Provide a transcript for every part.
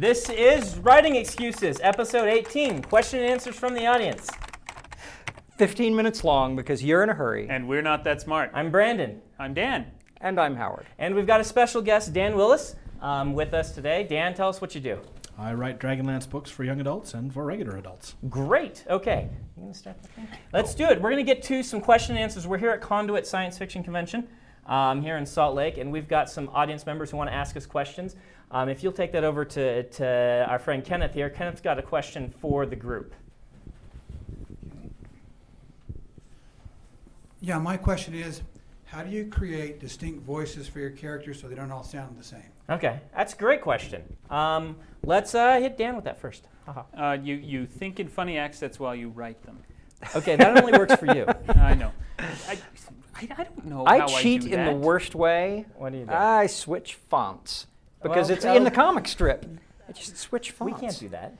This is Writing Excuses, episode 18 question and answers from the audience. 15 minutes long because you're in a hurry. And we're not that smart. I'm Brandon, I'm Dan. And I'm Howard. and we've got a special guest, Dan Willis, um, with us today. Dan, tell us what you do. I write Dragonlance books for young adults and for regular adults. Great. Okay. You gonna start that thing? Let's do it. We're going to get to some question and answers. We're here at Conduit Science Fiction Convention um, here in Salt Lake, and we've got some audience members who want to ask us questions. Um, if you'll take that over to, to our friend Kenneth here, Kenneth's got a question for the group. Yeah, my question is, how do you create distinct voices for your characters so they don't all sound the same? Okay, that's a great question. Um, let's uh, hit Dan with that first. Haha. Uh, you, you think in funny accents while you write them. Okay, that only works for you. I know. I, I, I don't know I how cheat I do in the worst way. What do you do? I switch fonts because Well, it's well- in the comic strip. I just switch fonts. we can't do that.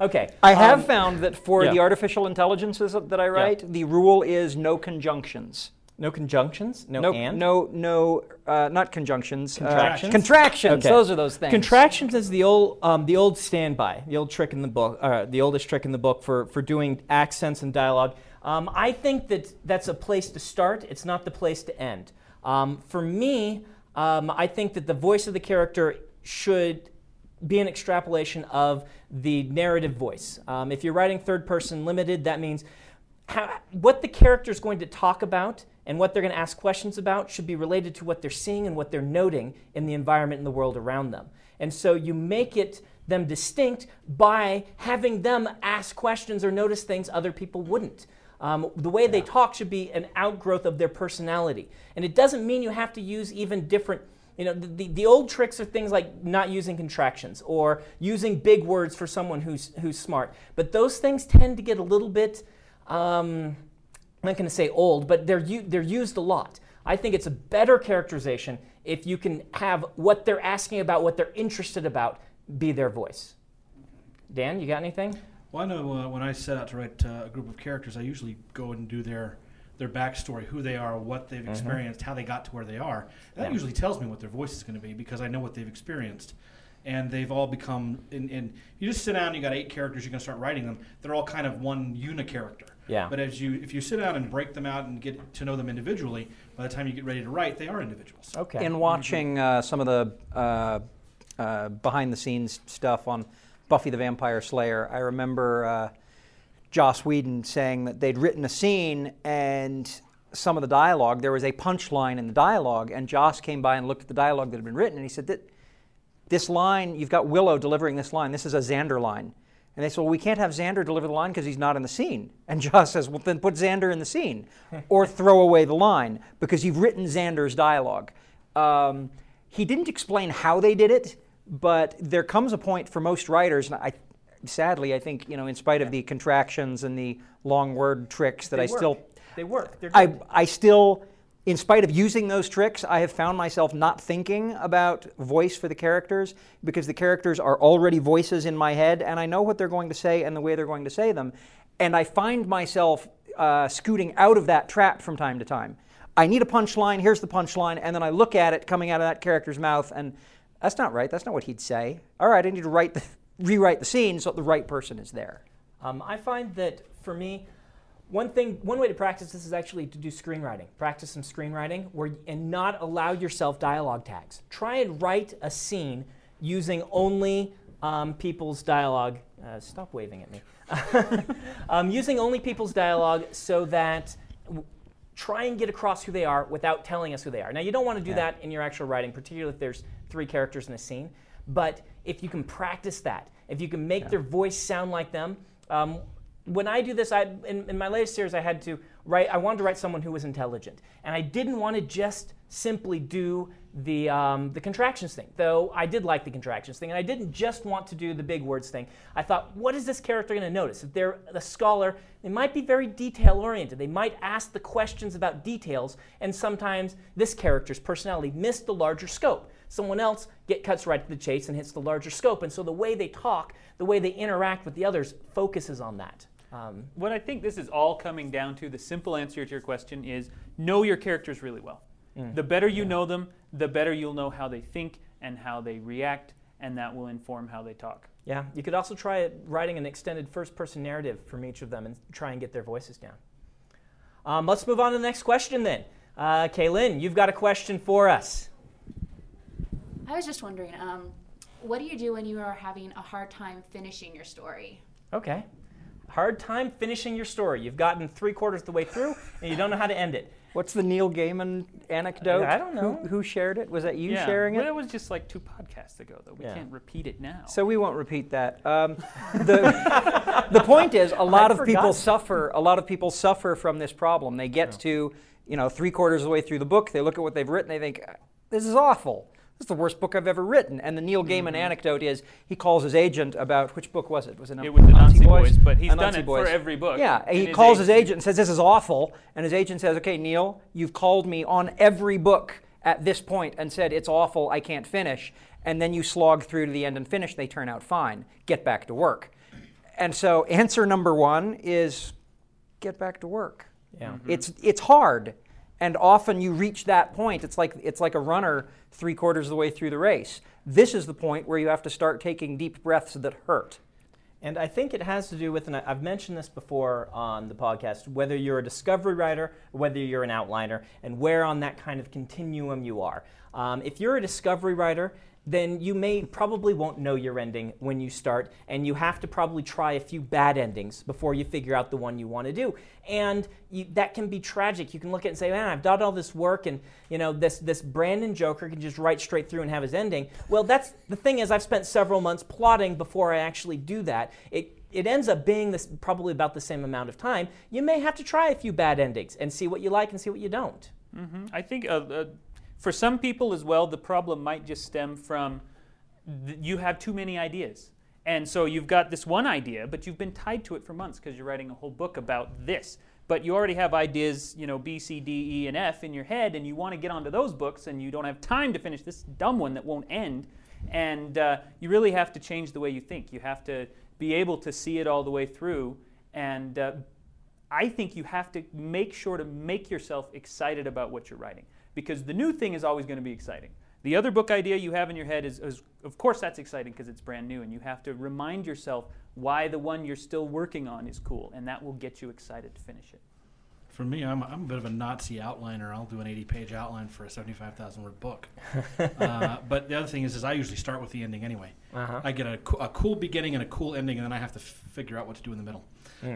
Okay. I have um, found that for yeah. the artificial intelligences that I write, the rule is no conjunctions. no conjunctions, no, No, and. no, no, uh, not conjunctions. uh, Contractions? contractions. Okay. Those are those things. Contractions is the old, um, the old standby, the old trick in the book, uh, the oldest trick in the book for, for doing accents and dialogue. Um, I think that that's a place to start. It's not the place to end. Um, for me, um, I think that the voice of the character should be an extrapolation of the narrative voice. Um, if you're writing third person limited, that means how, what the character is going to talk about and what they're going to ask questions about should be related to what they're seeing and what they're noting in the environment and the world around them. And so you make it them distinct by having them ask questions or notice things other people wouldn't. Um, the way they talk should be an outgrowth of their personality. And it doesn't mean you have to use even different you know, the, the, the old tricks are things like not using contractions or using big words for someone who's, who's smart. But those things tend to get a little bit, um, I'm not going to say old, but they're, they're used a lot. I think it's a better characterization if you can have what they're asking about, what they're interested about, be their voice. Dan, you got anything? Well, I know uh, when I set out to write uh, a group of characters, I usually go and do their their backstory, who they are, what they've experienced, how they got to where they are. That Yeah. usually tells me what their voice is going to be because I know what they've experienced. And they've all become, and, and you just sit down, you got eight characters, you're going to start writing them. They're all kind of one unicharacter. Yeah. But as you, if you sit down and break them out and get to know them individually, by the time you get ready to write, they are individuals. Okay. in watching uh, some of the uh, uh, behind the scenes stuff on Buffy the Vampire Slayer, I remember uh, Joss Whedon saying that they'd written a scene and some of the dialogue, there was a punchline in the dialogue, and Joss came by and looked at the dialogue that had been written, and he said that this line, you've got Willow delivering this line, this is a Xander line. And they said, well, we can't have Xander deliver the line because he's not in the scene. And Joss says, well, then put Xander in the scene or throw away the line because you've written Xander's dialogue. Um, he didn't explain how they did it, but there comes a point for most writers, and I, sadly, I think, you know, in spite of the contractions and the long word tricks that They I work. still They work. I. I still, in spite of using those tricks, I have found myself not thinking about voice for the characters because the characters are already voices in my head and I know what they're going to say and the way they're going to say them. And I find myself uh, scooting out of that trap from time to time. I need a punchline, here's the punchline, and then I look at it coming out of that character's mouth and that's not right, that's not what he'd say. All right, I need to write the, rewrite the scene so the right person is there. Um, I find that for me, one thing, one way to practice this is actually to do screenwriting. Practice some screenwriting, where and not allow yourself dialogue tags. Try and write a scene using only um, people's dialogue. Uh, stop waving at me. um, using only people's dialogue so that try and get across who they are without telling us who they are. Now, you don't want to do that in your actual writing, particularly if there's three characters in a scene. But if you can practice that, if you can make their voice sound like them, um, when I do this, I in, in my latest series, I had to write. I wanted to write someone who was intelligent, and I didn't want to just simply do the um, the contractions thing. Though I did like the contractions thing, and I didn't just want to do the big words thing. I thought, what is this character going to notice? If they're a scholar, they might be very detail oriented. They might ask the questions about details, and sometimes this character's personality missed the larger scope. Someone else get cuts right to the chase and hits the larger scope, and so the way they talk, the way they interact with the others, focuses on that. Um, What I think this is all coming down to, the simple answer to your question is know your characters really well. The better you know them, the better you'll know how they think and how they react, and that will inform how they talk. yeah, you could also try it- writing an extended first-person narrative from each of them and try and get their voices down. Um, let's move on to the next question then. Uh, Kaylin, you've got a question for us. I was just wondering, um, what do you do when you are having a hard time finishing your story? Okay. Hard time finishing your story. You've gotten three quarters of the way through, and you don't know how to end it. What's the Neil Gaiman anecdote? I don't know. Who, who shared it? Was that you yeah, sharing well, it? was just like two podcasts ago, though. We Yeah. can't repeat it now. So we won't repeat that. Um, the, the point is, a lot I'd of people suffer. A lot of people suffer from this problem. They get to, you know, three quarters of the way through the book. They look at what they've written. They think, "This is awful. This is the worst book I've ever written." And the Neil Gaiman mm-hmm. anecdote is, he calls his agent about which book was it? Was it? It was the Anansi Boys, but he's done Anansi it for every book. Yeah, And he his calls his agent- agent and says, "This is awful," and his agent says, "Okay, Neil, you've called me on every book at this point and said it's awful, I can't finish." And then you slog through to the end and finish. They turn out fine. Get back to work. And so, answer number one is get back to work. Yeah. Mm-hmm. It's it's hard, and often you reach that point. It's like it's like a runner three quarters of the way through the race. This is the point where you have to start taking deep breaths that hurt. And I think it has to do with, and I've mentioned this before on the podcast, whether you're a discovery writer whether you're an outliner, and where on that kind of continuum you are. Um, if you're a discovery writer, then you may probably won't know your ending when you start, and you have to probably try a few bad endings before you figure out the one you want to do. And you, that can be tragic. You can look at it and say, "Man, I've done all this work, and you know this this Brandon Joker can just write straight through and have his ending." Well, that's the thing is, I've spent several months plotting before I actually do that. It it ends up being this probably about the same amount of time. You may have to try a few bad endings and see what you like and see what you don't. I think uh, uh, for some people as well, the problem might just stem from th- you have too many ideas. And so you've got this one idea, but you've been tied to it for months because you're writing a whole book about this. But you already have ideas, you know, B, C, D, E, and F in your head, and you want to get onto those books, and you don't have time to finish this dumb one that won't end. And uh, you really have to change the way you think. You have to be able to see it all the way through. And uh, I think you have to make sure to make yourself excited about what you're writing because the new thing is always going to be exciting. The other book idea you have in your head is, is of course, that's exciting because it's brand new, and you have to remind yourself why the one you're still working on is cool, and that will get you excited to finish it. For me, I'm, I'm a bit of a Nazi outliner. I'll do an 80 page outline for a 75,000 word book. uh, but the other thing is, is I usually start with the ending anyway. Uh-huh. I get a, a cool beginning and a cool ending, and then I have to f- figure out what to do in the middle.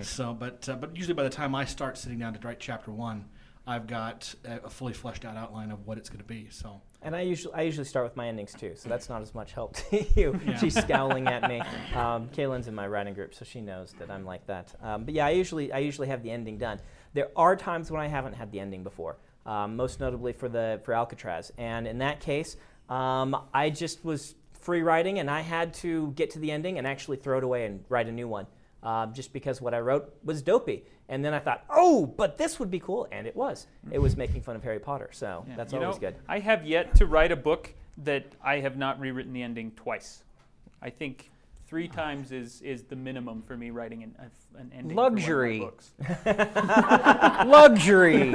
So, but uh, but usually by the time I start sitting down to write chapter one, I've got a, fully fleshed out outline of what it's going to be. So And I usually I usually start with my endings too, so that's not as much help to you. Yeah. She's scowling at me. Um, Kaylin's in my writing group, so she knows that I'm like that. Um, but yeah, I usually I usually have the ending done. There are times when I haven't had the ending before, um, most notably for the for Alcatraz, and in that case, um, I just was free writing, and I had to get to the ending and actually throw it away and write a new one. Uh, just because what I wrote was dopey. And then I thought, oh, but this would be cool. And it was. It was making fun of Harry Potter. So Yeah. that's You always know, good. I have yet to write a book that I have not rewritten the ending twice. I think three times is, is the minimum for me writing an, an ending. Luxury. For one of my books. Luxury.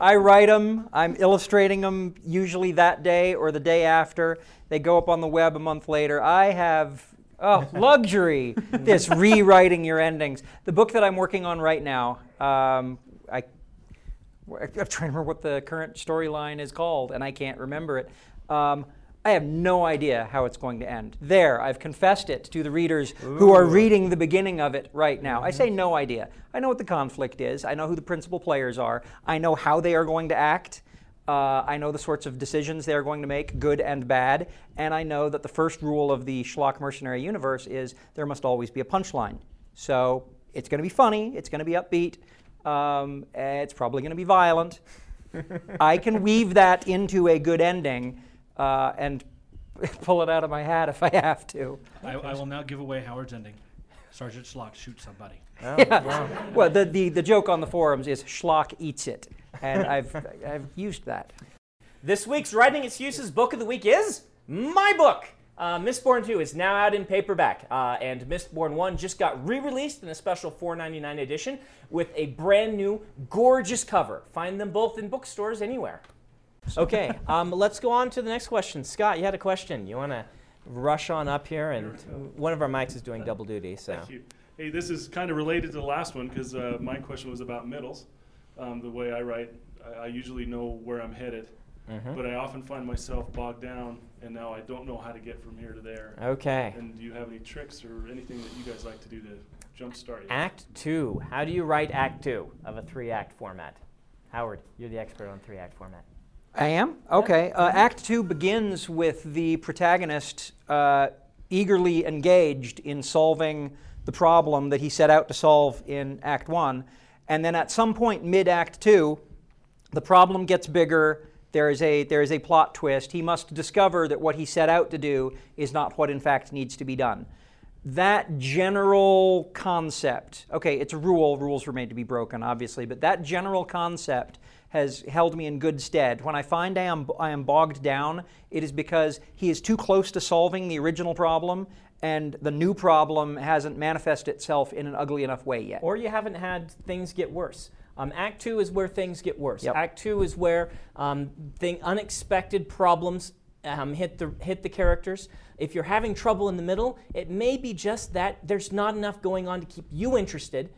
I write them. I'm illustrating them usually that day or the day after. They go up on the web a month later. I have oh luxury. this rewriting your endings. The book that I'm working on right now. Um, I I'm trying to remember what the current storyline is called, and I can't remember it. Um, I have no idea how it's going to end. There, I've confessed it to the readers who are reading the beginning of it right now. I say no idea. I know what the conflict is. I know who the principal players are. I know how they are going to act. Uh, I know the sorts of decisions they are going to make, good and bad. And I know that the first rule of the schlock mercenary universe is there must always be a punchline. So it's going to be funny, it's going to be upbeat, Um, it's probably going to be violent. I can weave that into a good ending uh, and pull it out of my hat if I have to. I, I will now give away Howard's ending. Sergeant Schlock shoots somebody. Well, the, the, the joke on the forums is Schlock eats it, and I've, I've used that. This week's Writing Excuses book of the week is my book. Uh, Mistborn 2 is now out in paperback, uh, and Mistborn 1 just got re released in a special $4.99 edition with a brand new, gorgeous cover. Find them both in bookstores anywhere. Okay, um, let's go on to the next question. Scott, you had a question. You want to rush on up here? And one of our mics is doing double duty, so. Thank you. Hey, this is kind of related to the last one because uh, my question was about middles. Um, the way I write, I, I usually know where I'm headed, Mm-hmm. but I often find myself bogged down, and now I don't know how to get from here to there. Okay. And do you have any tricks or anything that you guys like to do to jumpstart you? Act 2. How do you write Act 2 of a three act format? Howard, you're the expert on three act format. I am? Okay. Uh, act two begins with the protagonist uh, eagerly engaged in solving the problem that he set out to solve in Act one. And then at some point mid Act two, the problem gets bigger. There is, a, there is a plot twist. He must discover that what he set out to do is not what in fact needs to be done. That general concept, okay, it's a rule, rules were made to be broken, obviously, but that general concept has held me in good stead. When I find I am, I am bogged down, it is because he is too close to solving the original problem, and the new problem hasn't manifested itself in an ugly enough way yet. Or you haven't had things get worse. Um, act two is where things get worse. Yep. Act two is where um, thing, unexpected problems um, hit the hit the characters. If you're having trouble in the middle, it may be just that there's not enough going on to keep you interested.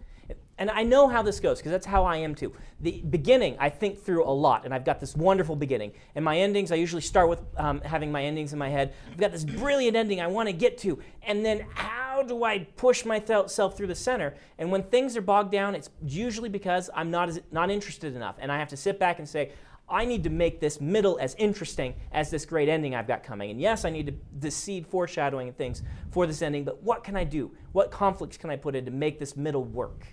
And I know how this goes because that's how I am too. The beginning, I think through a lot, and I've got this wonderful beginning. And my endings, I usually start with um, having my endings in my head. I've got this brilliant ending I want to get to, and then how do I push myself through the center? And when things are bogged down, it's usually because I'm not as, not interested enough, and I have to sit back and say, I need to make this middle as interesting as this great ending I've got coming. And yes, I need to the seed foreshadowing and things for this ending, but what can I do? What conflicts can I put in to make this middle work?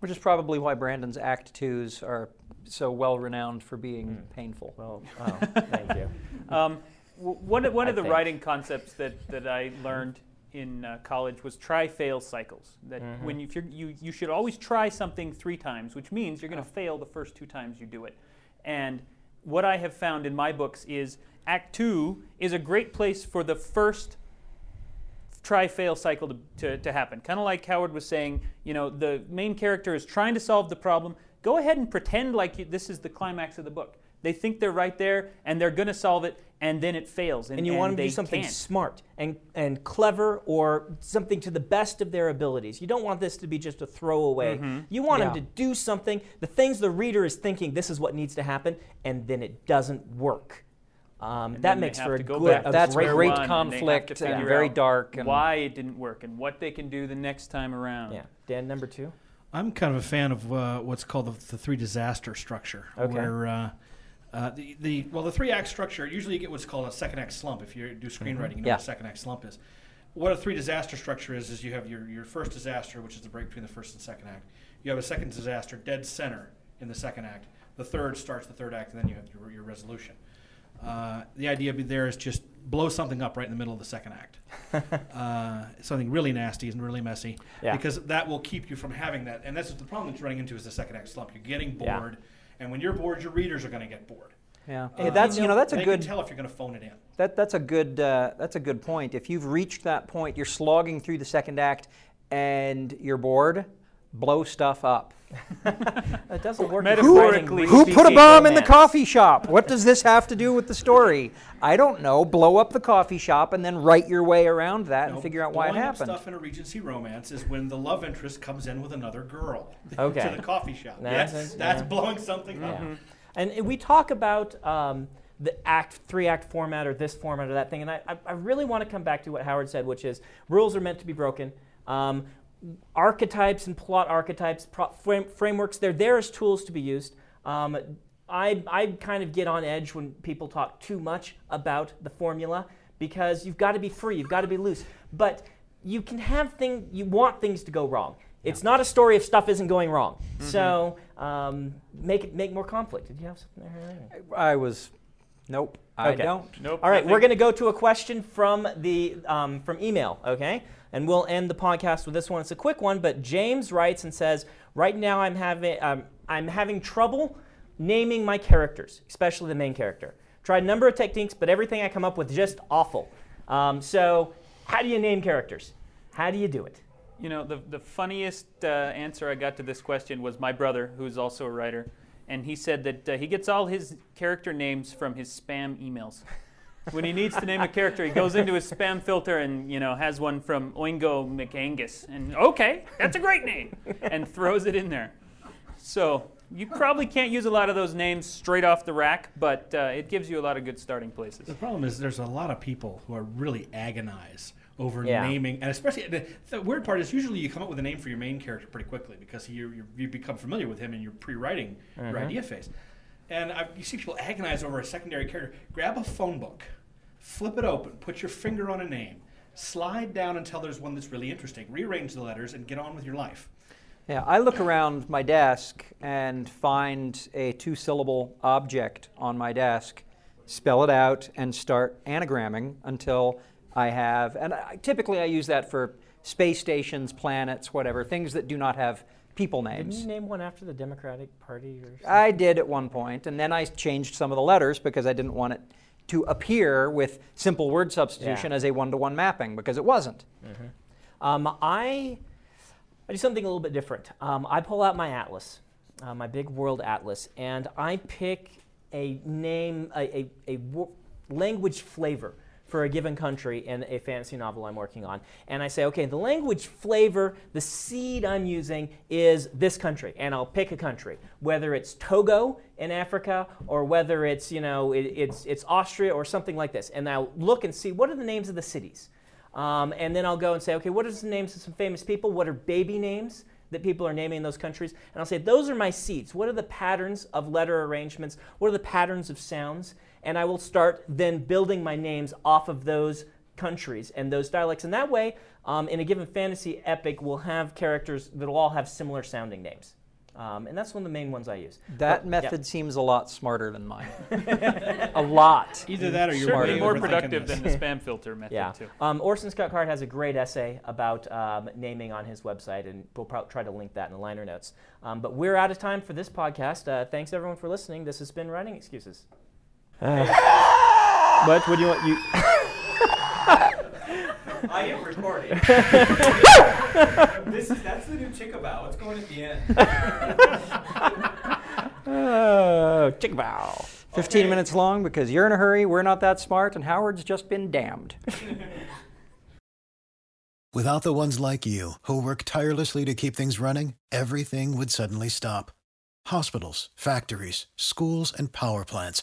Which is probably why Brandon's Act Twos are so well renowned for being painful. Well, oh, thank you. Um, one of, one of the think. writing concepts that, that I learned in uh, college was try fail cycles. That Mm-hmm. when you, you you should always try something three times, which means you're going to fail the first two times you do it. And what I have found in my books is Act Two is a great place for the first try fail cycle to, to, to happen. Kind of like Howard was saying, you know, the main character is trying to solve the problem. Go ahead and pretend like you, this is the climax of the book. They think they're right there and they're going to solve it, and then it fails. And, and you want them to do something can't. smart and, and clever or something to the best of their abilities. You don't want this to be just a throwaway. Mm-hmm. You want Yeah. them to do something, the things the reader is thinking this is what needs to happen, and then it doesn't work. Um, that makes for a go good, a That's great, great one, and they have to conflict and figure very dark and- why it didn't work and what they can do the next time around. yeah. Dan, number two. I'm kind of a fan of uh, what's called the, the three disaster structure, Okay. where uh, uh, the, the well the three act structure usually you get what's called a second act slump. If you do screenwriting, you know Yeah. what a second act slump is. What a three disaster structure is is you have your, your first disaster, which is the break between the first and second act. You have a second disaster dead center in the second act. The third starts the third act, and then you have your, your resolution. Uh, the idea there is just blow something up right in the middle of the second act. uh, something really nasty and really messy, Yeah. because that will keep you from having that. And that's what the problem that you're running into is the second act slump. You're getting Yeah. bored, and when you're bored, your readers are going to get bored. Yeah, Uh, that's you know that's a good tell if you're going to phone it in. That, that's a good uh, that's a good point. If you've reached that point, you're slogging through the second act, and you're bored. Blow stuff up. It doesn't work. Metaphorically Who put a speaking, bomb in the coffee shop? What does this have to do with the story? I don't know. Blow up the coffee shop and then write your way around that No, and figure out why it blowing up happened. Stuff in a Regency romance is when the love interest comes in with another girl Okay. to the coffee shop. That's- yes, that's yeah. blowing something up. Yeah. And we talk about um, the act, three act format or this format or that thing. And I, I- I really want to come back to what Howard said, which is rules are meant to be broken. Um, archetypes and plot archetypes, pro- frame, frameworks, they're there as tools to be used. Um, I, I kind of get on edge when people talk too much about the formula because you've got to be free, you've got to be loose. But you can have things, you want things to go wrong. It's not a story if stuff isn't going wrong. Mm-hmm. So um, make it make more conflict. Did you have something there? I was, nope, I don't. Nope. All right, nothing. we're going to go to a question from the um, from email, okay? And we'll end the podcast with this one. It's a quick one, but James writes and says, "Right now, I'm having um, I'm having trouble naming my characters, especially the main character. Tried a number of techniques, but everything I come up with just awful. Um, so, how do you name characters? How do you do it? You know, the, the funniest uh, answer I got to this question was my brother, who's also a writer, and he said that uh, he gets all his character names from his spam emails. When he needs to name a character, he goes into his spam filter and you know has one from Oingo McAngus, and okay, that's a great name, and throws it in there. So you probably can't use a lot of those names straight off the rack, but uh, it gives you a lot of good starting places. The problem is there's a lot of people who are really agonize over Yeah. naming, and especially the, the weird part is usually you come up with a name for your main character pretty quickly because you you you become familiar with him in your pre-writing your idea phase, and I, you see people agonize over a secondary character. Grab a phone book, flip it open, put your finger on a name, slide down until there's one that's really interesting, rearrange the letters, and get on with your life. Yeah, I look around my desk and find a two syllable object on my desk, spell it out, and start anagramming until I have, and I, typically I use that for space stations, planets, whatever, things that do not have people names. Didn't names. you name one after the Democratic Party or something? I did at one point, and then I changed some of the letters because I didn't want it to appear with simple word substitution Yeah. as a one to one mapping because it wasn't. Um, I, I do something a little bit different. Um, I pull out my atlas, uh, my big world atlas, and I pick a name, a, a, a language flavor for a given country in a fantasy novel I'm working on. And I say, okay, the language flavor, the seed I'm using is this country. And I'll pick a country, whether it's Togo in Africa or whether it's, you know, it, it's, it's Austria or something like this. And I'll look and see what are the names of the cities. Um, and then I'll go and say, okay, what are the names of some famous people? What are baby names that people are naming in those countries? And I'll say, those are my seeds. What are the patterns of letter arrangements? What are the patterns of sounds? And I will start then building my names off of those countries and those dialects. And that way, um, in a given fantasy epic, we'll have characters that will all have similar sounding names. Um, and that's one of the main ones I use. That But, yeah. method seems a lot smarter than mine. a lot. Either that or you're Certainly way more productive than the spam filter method Yeah. too. Um, Orson Scott Card has a great essay about um, naming on his website, and we'll probably try to link that in the liner notes. Um, but we're out of time for this podcast. Uh, thanks everyone for listening. This has been Writing Excuses. Ah. what? What do you want? You? I am recording. this is that's the new chickabow. What's going at the end. Oh, chickabow. 15 minutes long because you're in a hurry, we're not that smart, and Howard's just been damned. Without the ones like you, who work tirelessly to keep things running, everything would suddenly stop. Hospitals, factories, schools, and power plants,